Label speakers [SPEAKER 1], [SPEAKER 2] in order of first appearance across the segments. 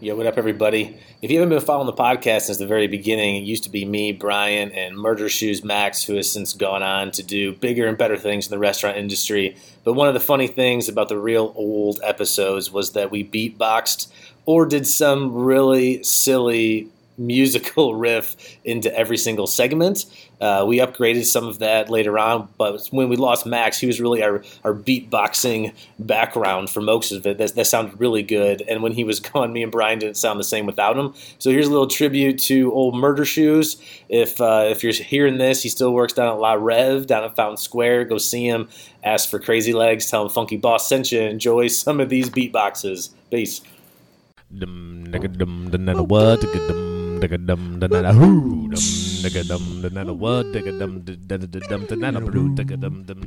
[SPEAKER 1] Yo, what up, everybody? If you haven't been following the podcast since the very beginning, it used to be me, Brian, and Murder Shoes Max, who has since gone on to do bigger and better things in the restaurant industry. But one of the funny things about the real old episodes was that we beatboxed or did some really silly musical riff into every single segment. Uh, we upgraded some of that later on, but when we lost Max, he was really our, our beatboxing background for most of it. That, that sounded really good. And when he was gone, me and Brian didn't sound the same without him. So here's a little tribute to old Murder Shoes. If uh, if you're hearing this, he still works down at La Rev down at Fountain Square. Go see him. Ask for Crazy Legs. Tell him Funky Boss sent you. Enjoy some of these beatboxes. Peace.
[SPEAKER 2] Dum dum dum dum na who dum nigga dum da na what digga dum dum da na brew digga dum dum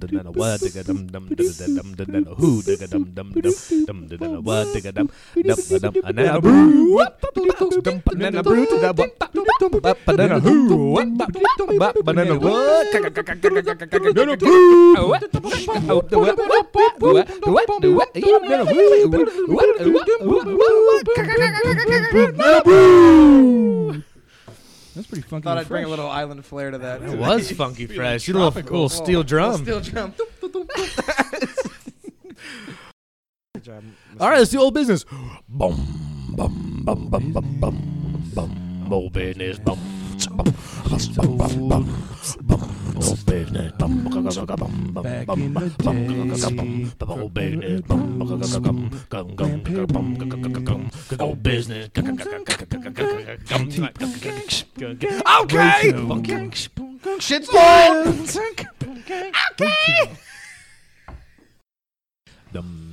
[SPEAKER 2] dum na what digga dum dum dum na who digga dum dum dum dum what digga dum dum dum and na brew what dum na na brew da what ba na who what ba na what no no brew what what what what what
[SPEAKER 3] That's pretty funky.
[SPEAKER 4] Thought I'd bring a little island flair to that.
[SPEAKER 2] It was funky fresh. You little, little steel drum.
[SPEAKER 4] Steel drum.
[SPEAKER 2] All right, let's do old business. Bum, bum, bum, bum, bum, bum, bum. Old business. Bum, bum, bum, bum, bum, bum. Old business. Okay.
[SPEAKER 4] Shit's long.
[SPEAKER 2] Dum,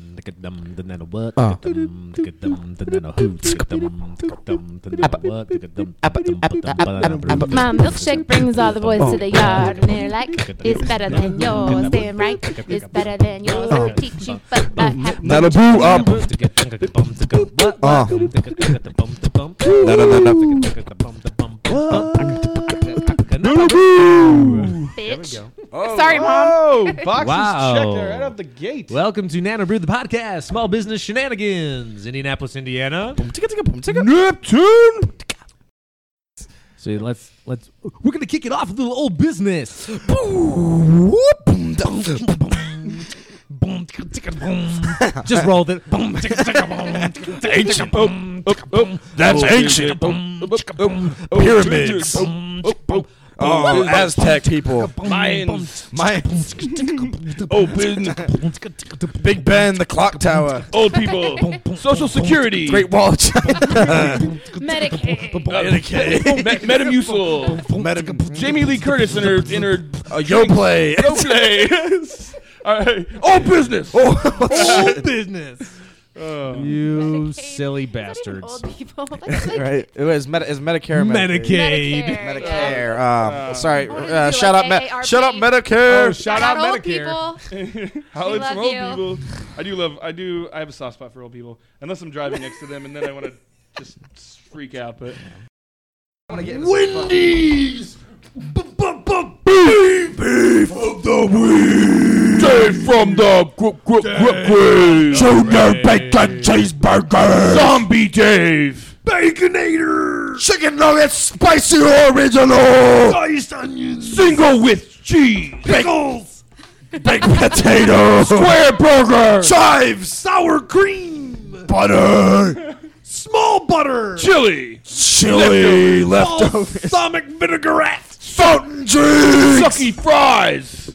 [SPEAKER 5] My milkshake brings all the boys to the yard, and they're like, "It's better than yours." Damn right, it's better than yours. I teach you, but I have
[SPEAKER 6] Now the brew up. Uh. No.
[SPEAKER 5] Sorry, mom.
[SPEAKER 3] Oh, boxes
[SPEAKER 2] Wow.
[SPEAKER 3] checked right out the gate.
[SPEAKER 2] Welcome to Nano Brew, the podcast, small business shenanigans, Indianapolis, Indiana.
[SPEAKER 3] Neptune.
[SPEAKER 2] So let's let's we're gonna kick it off with a little old business. Boom. Just rolled it.
[SPEAKER 6] Ancient. That's ancient. Pyramids. Oh, Aztec people.
[SPEAKER 3] Mayans.
[SPEAKER 6] Mayans. Open. Big Ben, the clock tower.
[SPEAKER 3] Old people. Social Security.
[SPEAKER 6] Great Wall of China.
[SPEAKER 5] Medicaid.
[SPEAKER 6] Medicaid.
[SPEAKER 3] Me- Metamucil.
[SPEAKER 6] Medical.
[SPEAKER 3] Jamie Lee Curtis in her in her
[SPEAKER 6] Uh, Yo play.
[SPEAKER 3] Go play. All right. Old business.
[SPEAKER 2] old business.
[SPEAKER 3] Oh.
[SPEAKER 2] You
[SPEAKER 5] Medicaid.
[SPEAKER 2] silly
[SPEAKER 5] Is that even
[SPEAKER 2] bastards.
[SPEAKER 5] Old people. That's like
[SPEAKER 4] Right. It was Medi- is Medicare. or
[SPEAKER 2] Medicaid.
[SPEAKER 5] Medicare.
[SPEAKER 4] Medicare. Um, sorry.
[SPEAKER 5] What is
[SPEAKER 4] Uh,
[SPEAKER 5] it,
[SPEAKER 4] shout out.
[SPEAKER 5] like
[SPEAKER 4] Me-
[SPEAKER 5] AARP?
[SPEAKER 4] shout out Medicare.
[SPEAKER 2] Oh, shout
[SPEAKER 5] Shout
[SPEAKER 2] out
[SPEAKER 5] old
[SPEAKER 2] Medicare.
[SPEAKER 5] people.
[SPEAKER 3] Holla
[SPEAKER 5] We
[SPEAKER 3] at
[SPEAKER 5] love
[SPEAKER 3] old
[SPEAKER 5] you.
[SPEAKER 3] people. I do love. I do. I have a soft spot for old people. Unless I'm driving next to them, and then I want to just freak out. But
[SPEAKER 6] Wendy's. Beef of the week. Dave from the group group group quiz. Junior bacon cheeseburger. Zombie Dave. Baconator. Chicken nuggets spicy original. Diced onions. Single with cheese. Pickles. Baked potato. Square burger. Chives. Sour cream. Butter. Small butter. Chili. Chili. Leftovers. Balsamic vinaigrette. Fountain drinks. Sucky fries.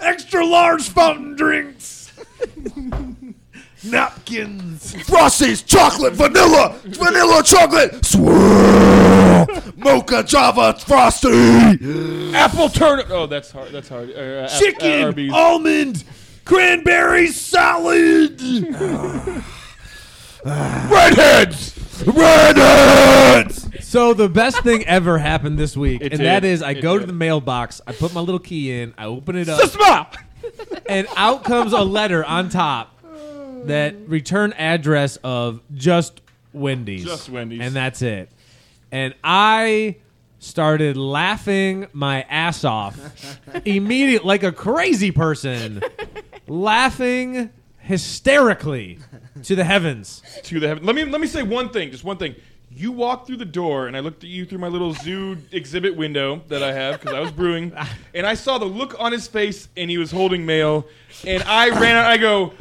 [SPEAKER 6] Extra large fountain drinks. Napkins. Frosties, chocolate vanilla. Vanilla chocolate. Swirl. Mocha Java Frosty.
[SPEAKER 3] apple turnip. Oh, that's hard. That's hard. Uh, uh, Ap- uh,
[SPEAKER 6] Chicken.
[SPEAKER 3] Arby's.
[SPEAKER 6] almond. Cranberry salad. Redheads. Redheads.
[SPEAKER 2] So the best thing ever happened this week,
[SPEAKER 3] It
[SPEAKER 2] and
[SPEAKER 3] did.
[SPEAKER 2] that is I
[SPEAKER 3] It
[SPEAKER 2] go to
[SPEAKER 3] did.
[SPEAKER 2] the mailbox, I put my little key in, I open it up, and out comes a letter on top that return address of just Wendy's.
[SPEAKER 3] Just Wendy's.
[SPEAKER 2] And that's it. And I started laughing my ass off immediately like a crazy person. laughing hysterically to the heavens.
[SPEAKER 3] to the heaven. Let me let me say one thing, just one thing. You walked through the door, and I looked at you through my little zoo exhibit window that I have because I was brewing, and I saw the look on his face, and he was holding mail, and I ran out. I go,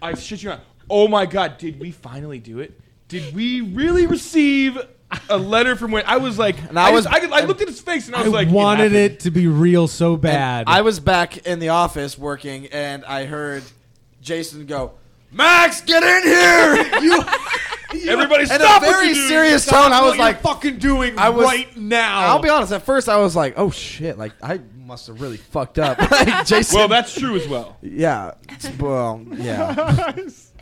[SPEAKER 3] I shit you not. Oh my god, did we finally do it? Did we really receive a letter from when I was like,
[SPEAKER 4] And I
[SPEAKER 3] I,
[SPEAKER 4] was-
[SPEAKER 3] was, I, I looked at his face, and I
[SPEAKER 2] I
[SPEAKER 3] was like,
[SPEAKER 2] wanted
[SPEAKER 3] happened.
[SPEAKER 2] it to be real so bad.
[SPEAKER 4] I was back in the office working, and I heard Jason go, "Max, get in here!" you
[SPEAKER 3] Everybody,
[SPEAKER 4] in
[SPEAKER 3] stop
[SPEAKER 4] a
[SPEAKER 3] what
[SPEAKER 4] very
[SPEAKER 3] you're doing.
[SPEAKER 4] serious
[SPEAKER 2] Stop
[SPEAKER 4] tone. I
[SPEAKER 2] what
[SPEAKER 4] was
[SPEAKER 2] you're
[SPEAKER 4] like,
[SPEAKER 2] fucking doing
[SPEAKER 4] I was-
[SPEAKER 2] right now.
[SPEAKER 4] I'll be honest. At first, I was like, "Oh shit!" Like I must have really fucked up. like Jason.
[SPEAKER 3] Well, that's true as well.
[SPEAKER 4] yeah. Well, yeah.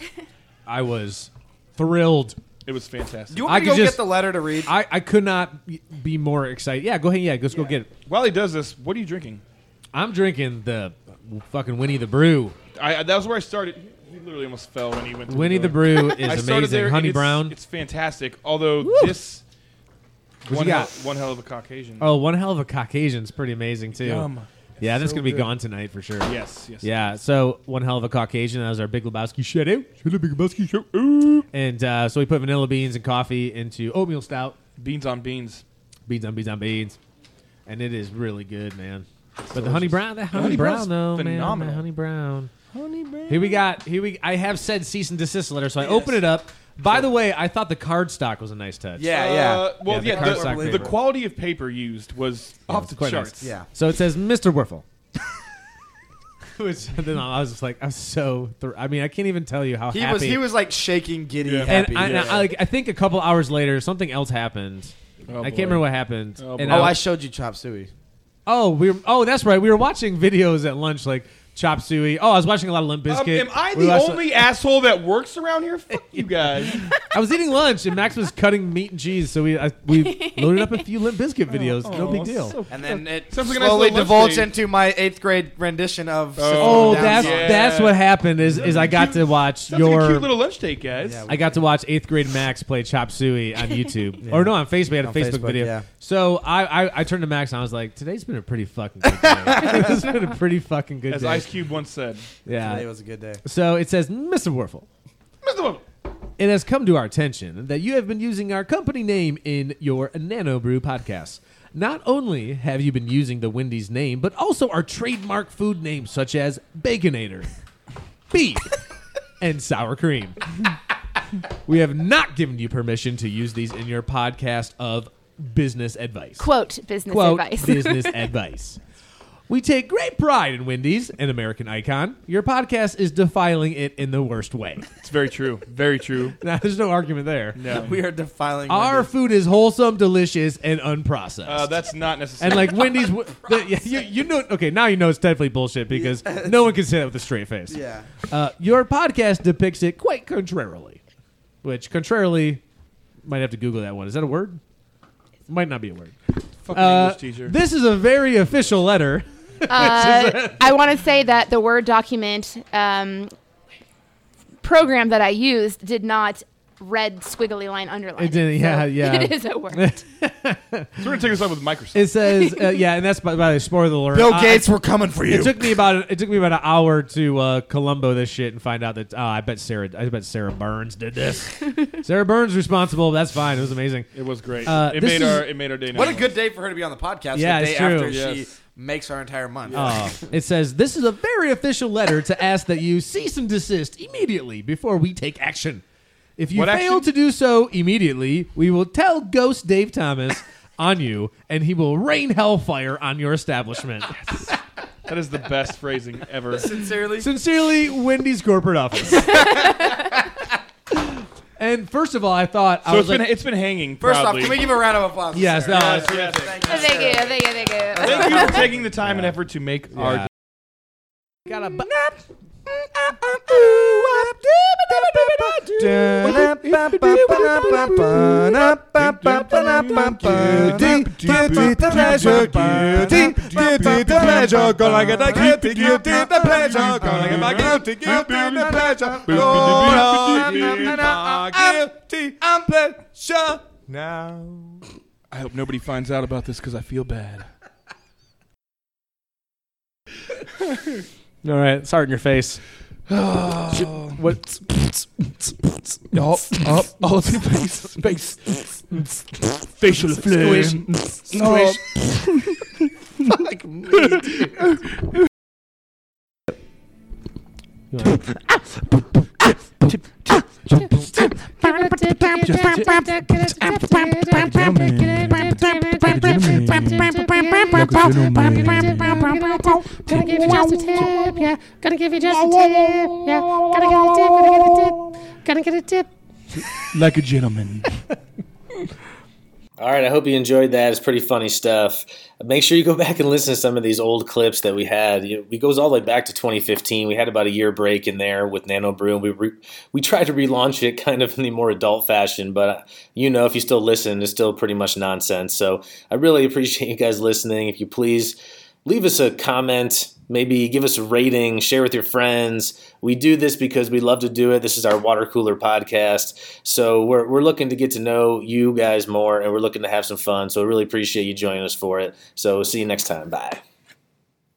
[SPEAKER 2] I was thrilled.
[SPEAKER 3] It was fantastic.
[SPEAKER 4] Do you
[SPEAKER 2] I
[SPEAKER 4] want me to
[SPEAKER 2] could
[SPEAKER 4] go
[SPEAKER 2] just-
[SPEAKER 4] get the letter to read?
[SPEAKER 2] I, I could not be more excited. Yeah, go ahead. Yeah, let's go get it.
[SPEAKER 3] While he does this, what are you drinking?
[SPEAKER 2] I'm drinking the fucking Winnie the Brew.
[SPEAKER 3] I, that was where I started. He literally almost fell when he went. through
[SPEAKER 2] Winnie the
[SPEAKER 3] door.
[SPEAKER 2] Brew is amazing.
[SPEAKER 3] there,
[SPEAKER 2] Honey
[SPEAKER 3] it's,
[SPEAKER 2] Brown.
[SPEAKER 3] It's fantastic. Although this
[SPEAKER 2] What
[SPEAKER 3] one,
[SPEAKER 2] you
[SPEAKER 3] hell,
[SPEAKER 2] got?
[SPEAKER 3] one hell of a Caucasian.
[SPEAKER 2] Oh, one hell of a Caucasian's pretty amazing too.
[SPEAKER 3] Yum.
[SPEAKER 2] Yeah, that's
[SPEAKER 3] So
[SPEAKER 2] gonna be
[SPEAKER 3] good.
[SPEAKER 2] gone tonight for sure.
[SPEAKER 3] Yes, yes.
[SPEAKER 2] Yeah, so one hell of a Caucasian. That was our Big Lebowski shout out.
[SPEAKER 6] Should Big Lebowski show? Ooh.
[SPEAKER 2] And uh, so we put vanilla beans and coffee into oatmeal stout.
[SPEAKER 3] Beans on beans.
[SPEAKER 2] Beans on beans on beans. And it is really good, man. But the honey brown, that honey,
[SPEAKER 3] honey
[SPEAKER 2] brown though, man,
[SPEAKER 3] phenomenal.
[SPEAKER 2] that honey brown.
[SPEAKER 3] Honey brown.
[SPEAKER 2] Here we got. Here we. I have said cease and desist letter, so I open it up. By the way, I thought the card stock was a nice touch.
[SPEAKER 4] Yeah, yeah.
[SPEAKER 3] Uh, well,
[SPEAKER 2] Yeah, the
[SPEAKER 3] yeah.
[SPEAKER 2] cardstock
[SPEAKER 3] the, the
[SPEAKER 2] paper.
[SPEAKER 3] quality of paper used was off the
[SPEAKER 2] quite nice.
[SPEAKER 3] charts.
[SPEAKER 4] Yeah.
[SPEAKER 2] So it says Mr. Werfel. Which then I was just like, I'm so. Thr- I mean, I can't even tell you how
[SPEAKER 4] He
[SPEAKER 2] happy.
[SPEAKER 4] was he was like shaking, giddy,
[SPEAKER 3] Yeah.
[SPEAKER 2] and
[SPEAKER 4] happy.
[SPEAKER 2] I,
[SPEAKER 4] yeah.
[SPEAKER 2] I, like, I think a couple hours later, something else happened.
[SPEAKER 3] Oh,
[SPEAKER 2] I can't
[SPEAKER 3] boy.
[SPEAKER 2] remember what happened.
[SPEAKER 3] Oh,
[SPEAKER 2] and
[SPEAKER 4] oh,
[SPEAKER 2] I-
[SPEAKER 4] I showed you chop suey.
[SPEAKER 2] oh, we were. Oh, that's right. We were watching videos at lunch, like chop suey. Oh, I was watching a lot of Limp
[SPEAKER 3] Um, am I
[SPEAKER 2] We
[SPEAKER 3] the
[SPEAKER 2] watched-
[SPEAKER 3] only asshole that works around here? Fuck you guys.
[SPEAKER 2] I was eating lunch, and Max was cutting meat and cheese, so we I, we loaded up a few Limp Bizkit videos. no
[SPEAKER 3] Oh,
[SPEAKER 2] big deal.
[SPEAKER 3] so-
[SPEAKER 4] And then it
[SPEAKER 3] Sounds like a nice
[SPEAKER 4] slowly
[SPEAKER 3] little lunch
[SPEAKER 4] divulged
[SPEAKER 3] date.
[SPEAKER 4] into my eighth grade rendition of. System
[SPEAKER 2] Oh,
[SPEAKER 4] of a Down
[SPEAKER 2] that's.
[SPEAKER 3] Yeah.
[SPEAKER 2] that's what happened. Is is I got to watch
[SPEAKER 3] Sounds like a
[SPEAKER 2] your
[SPEAKER 3] cute little lunch date, guys.
[SPEAKER 4] Yeah,
[SPEAKER 2] I got to watch eighth grade Max play Chop Suey on YouTube, or no, on Facebook. I had a
[SPEAKER 4] On
[SPEAKER 2] Facebook,
[SPEAKER 4] Facebook,
[SPEAKER 2] video.
[SPEAKER 4] yeah.
[SPEAKER 2] So I, I I turned to Max and I was like, "Today's been a pretty fucking good day. it's been a pretty fucking good
[SPEAKER 3] As
[SPEAKER 2] day."
[SPEAKER 3] Ice Cube once said.
[SPEAKER 2] yeah.
[SPEAKER 4] Today was a good day.
[SPEAKER 2] So it says, Mr. Werfel,
[SPEAKER 3] Mr. Wolf.
[SPEAKER 2] it has come to our attention that you have been using our company name in your Nano Brew podcast. Not only have you been using the Wendy's name, but also our trademark food names such as Baconator, Beef, and Sour Cream. we have not given you permission to use these in your podcast of business advice.
[SPEAKER 5] Quote business
[SPEAKER 2] Quote,
[SPEAKER 5] advice.
[SPEAKER 2] business advice. We take great pride in Wendy's, an American icon. Your podcast is defiling it in the worst way.
[SPEAKER 3] It's very true. Very true.
[SPEAKER 2] Now, there's no argument there.
[SPEAKER 3] No.
[SPEAKER 4] We are defiling
[SPEAKER 2] Our
[SPEAKER 4] Wendy's.
[SPEAKER 2] food is wholesome, delicious, and unprocessed.
[SPEAKER 3] Uh, that's not necessary.
[SPEAKER 2] and like Wendy's, w- the, yeah, you, you know, okay, now you know it's definitely bullshit because no one can say that with a straight face.
[SPEAKER 4] Yeah.
[SPEAKER 2] Uh, your podcast depicts it quite contrarily, which contrarily might have to Google that one. Is that a word? Might not be a word.
[SPEAKER 3] fucking
[SPEAKER 2] Uh,
[SPEAKER 3] English teacher.
[SPEAKER 2] this is a very official letter.
[SPEAKER 5] Uh, I want to say that the Word document um, program that I used did not red squiggly line underline.
[SPEAKER 2] It didn't, yeah,
[SPEAKER 5] so
[SPEAKER 2] yeah.
[SPEAKER 5] It is a word.
[SPEAKER 3] so we're gonna take this up with Microsoft.
[SPEAKER 2] It says, uh, yeah, and that's by, by the spoiler alert.
[SPEAKER 6] Bill
[SPEAKER 2] I-
[SPEAKER 6] Gates, we're coming for you.
[SPEAKER 2] It took me about it took me about an hour to uh, Columbo this shit and find out that oh, I bet Sarah I bet Sarah Burns did this. Sarah Burns responsible. That's fine. It was amazing.
[SPEAKER 3] it was great.
[SPEAKER 2] Uh,
[SPEAKER 3] it made
[SPEAKER 2] is-
[SPEAKER 3] our it made our day.
[SPEAKER 4] What a good day for her to be on the podcast.
[SPEAKER 2] Yeah,
[SPEAKER 4] the
[SPEAKER 2] it's
[SPEAKER 4] day
[SPEAKER 2] true.
[SPEAKER 4] after she
[SPEAKER 3] Yes.
[SPEAKER 4] Makes our entire month.
[SPEAKER 2] Oh, it says this is a very official letter to ask that you cease and desist immediately before we take action. If you
[SPEAKER 3] What
[SPEAKER 2] fail
[SPEAKER 3] action?
[SPEAKER 2] to do so immediately, we will tell Ghost Dave Thomas on you, and he will rain hellfire on your establishment.
[SPEAKER 3] That is the best phrasing ever.
[SPEAKER 4] Sincerely.
[SPEAKER 2] Sincerely, Wendy's corporate office. and first of all, I thought I was
[SPEAKER 3] it's been it's been hanging.
[SPEAKER 4] First
[SPEAKER 3] proudly.
[SPEAKER 4] off, can we give a round of applause? to
[SPEAKER 2] yes,
[SPEAKER 4] Sarah?
[SPEAKER 2] no,
[SPEAKER 3] Yes, yes.
[SPEAKER 4] Thank you,
[SPEAKER 5] Thank you, thank you, thank you.
[SPEAKER 3] Thank you for taking the time and effort to make our.
[SPEAKER 2] Got a
[SPEAKER 6] now.
[SPEAKER 3] I hope nobody finds out about this because I feel bad.
[SPEAKER 2] All right, it's hard in your face.
[SPEAKER 3] What? Oh, oh, oh, space, space, facial flame. Squish. Fuck me, dude.
[SPEAKER 7] Gotta give you just a tip, yeah. Gotta give you just a tip, yeah. Gotta get a tip, gotta get a tip, gotta get a tip.
[SPEAKER 3] Like a gentleman.
[SPEAKER 1] All right, I hope you enjoyed that. It's pretty funny stuff. Make sure you go back and listen to some of these old clips that we had. We goes all the way back to 2015. We had about a year break in there with Nano Brew, and we re- we tried to relaunch it kind of in the more adult fashion. But uh, you know, if you still listen, it's still pretty much nonsense. So I really appreciate you guys listening. If you please leave us a comment, maybe give us a rating, share with your friends. We do this because we love to do it. This is our water cooler podcast. So we're, we're looking to get to know you guys more and we're looking to have some fun. So I really appreciate you joining us for it. So see you next time. Bye.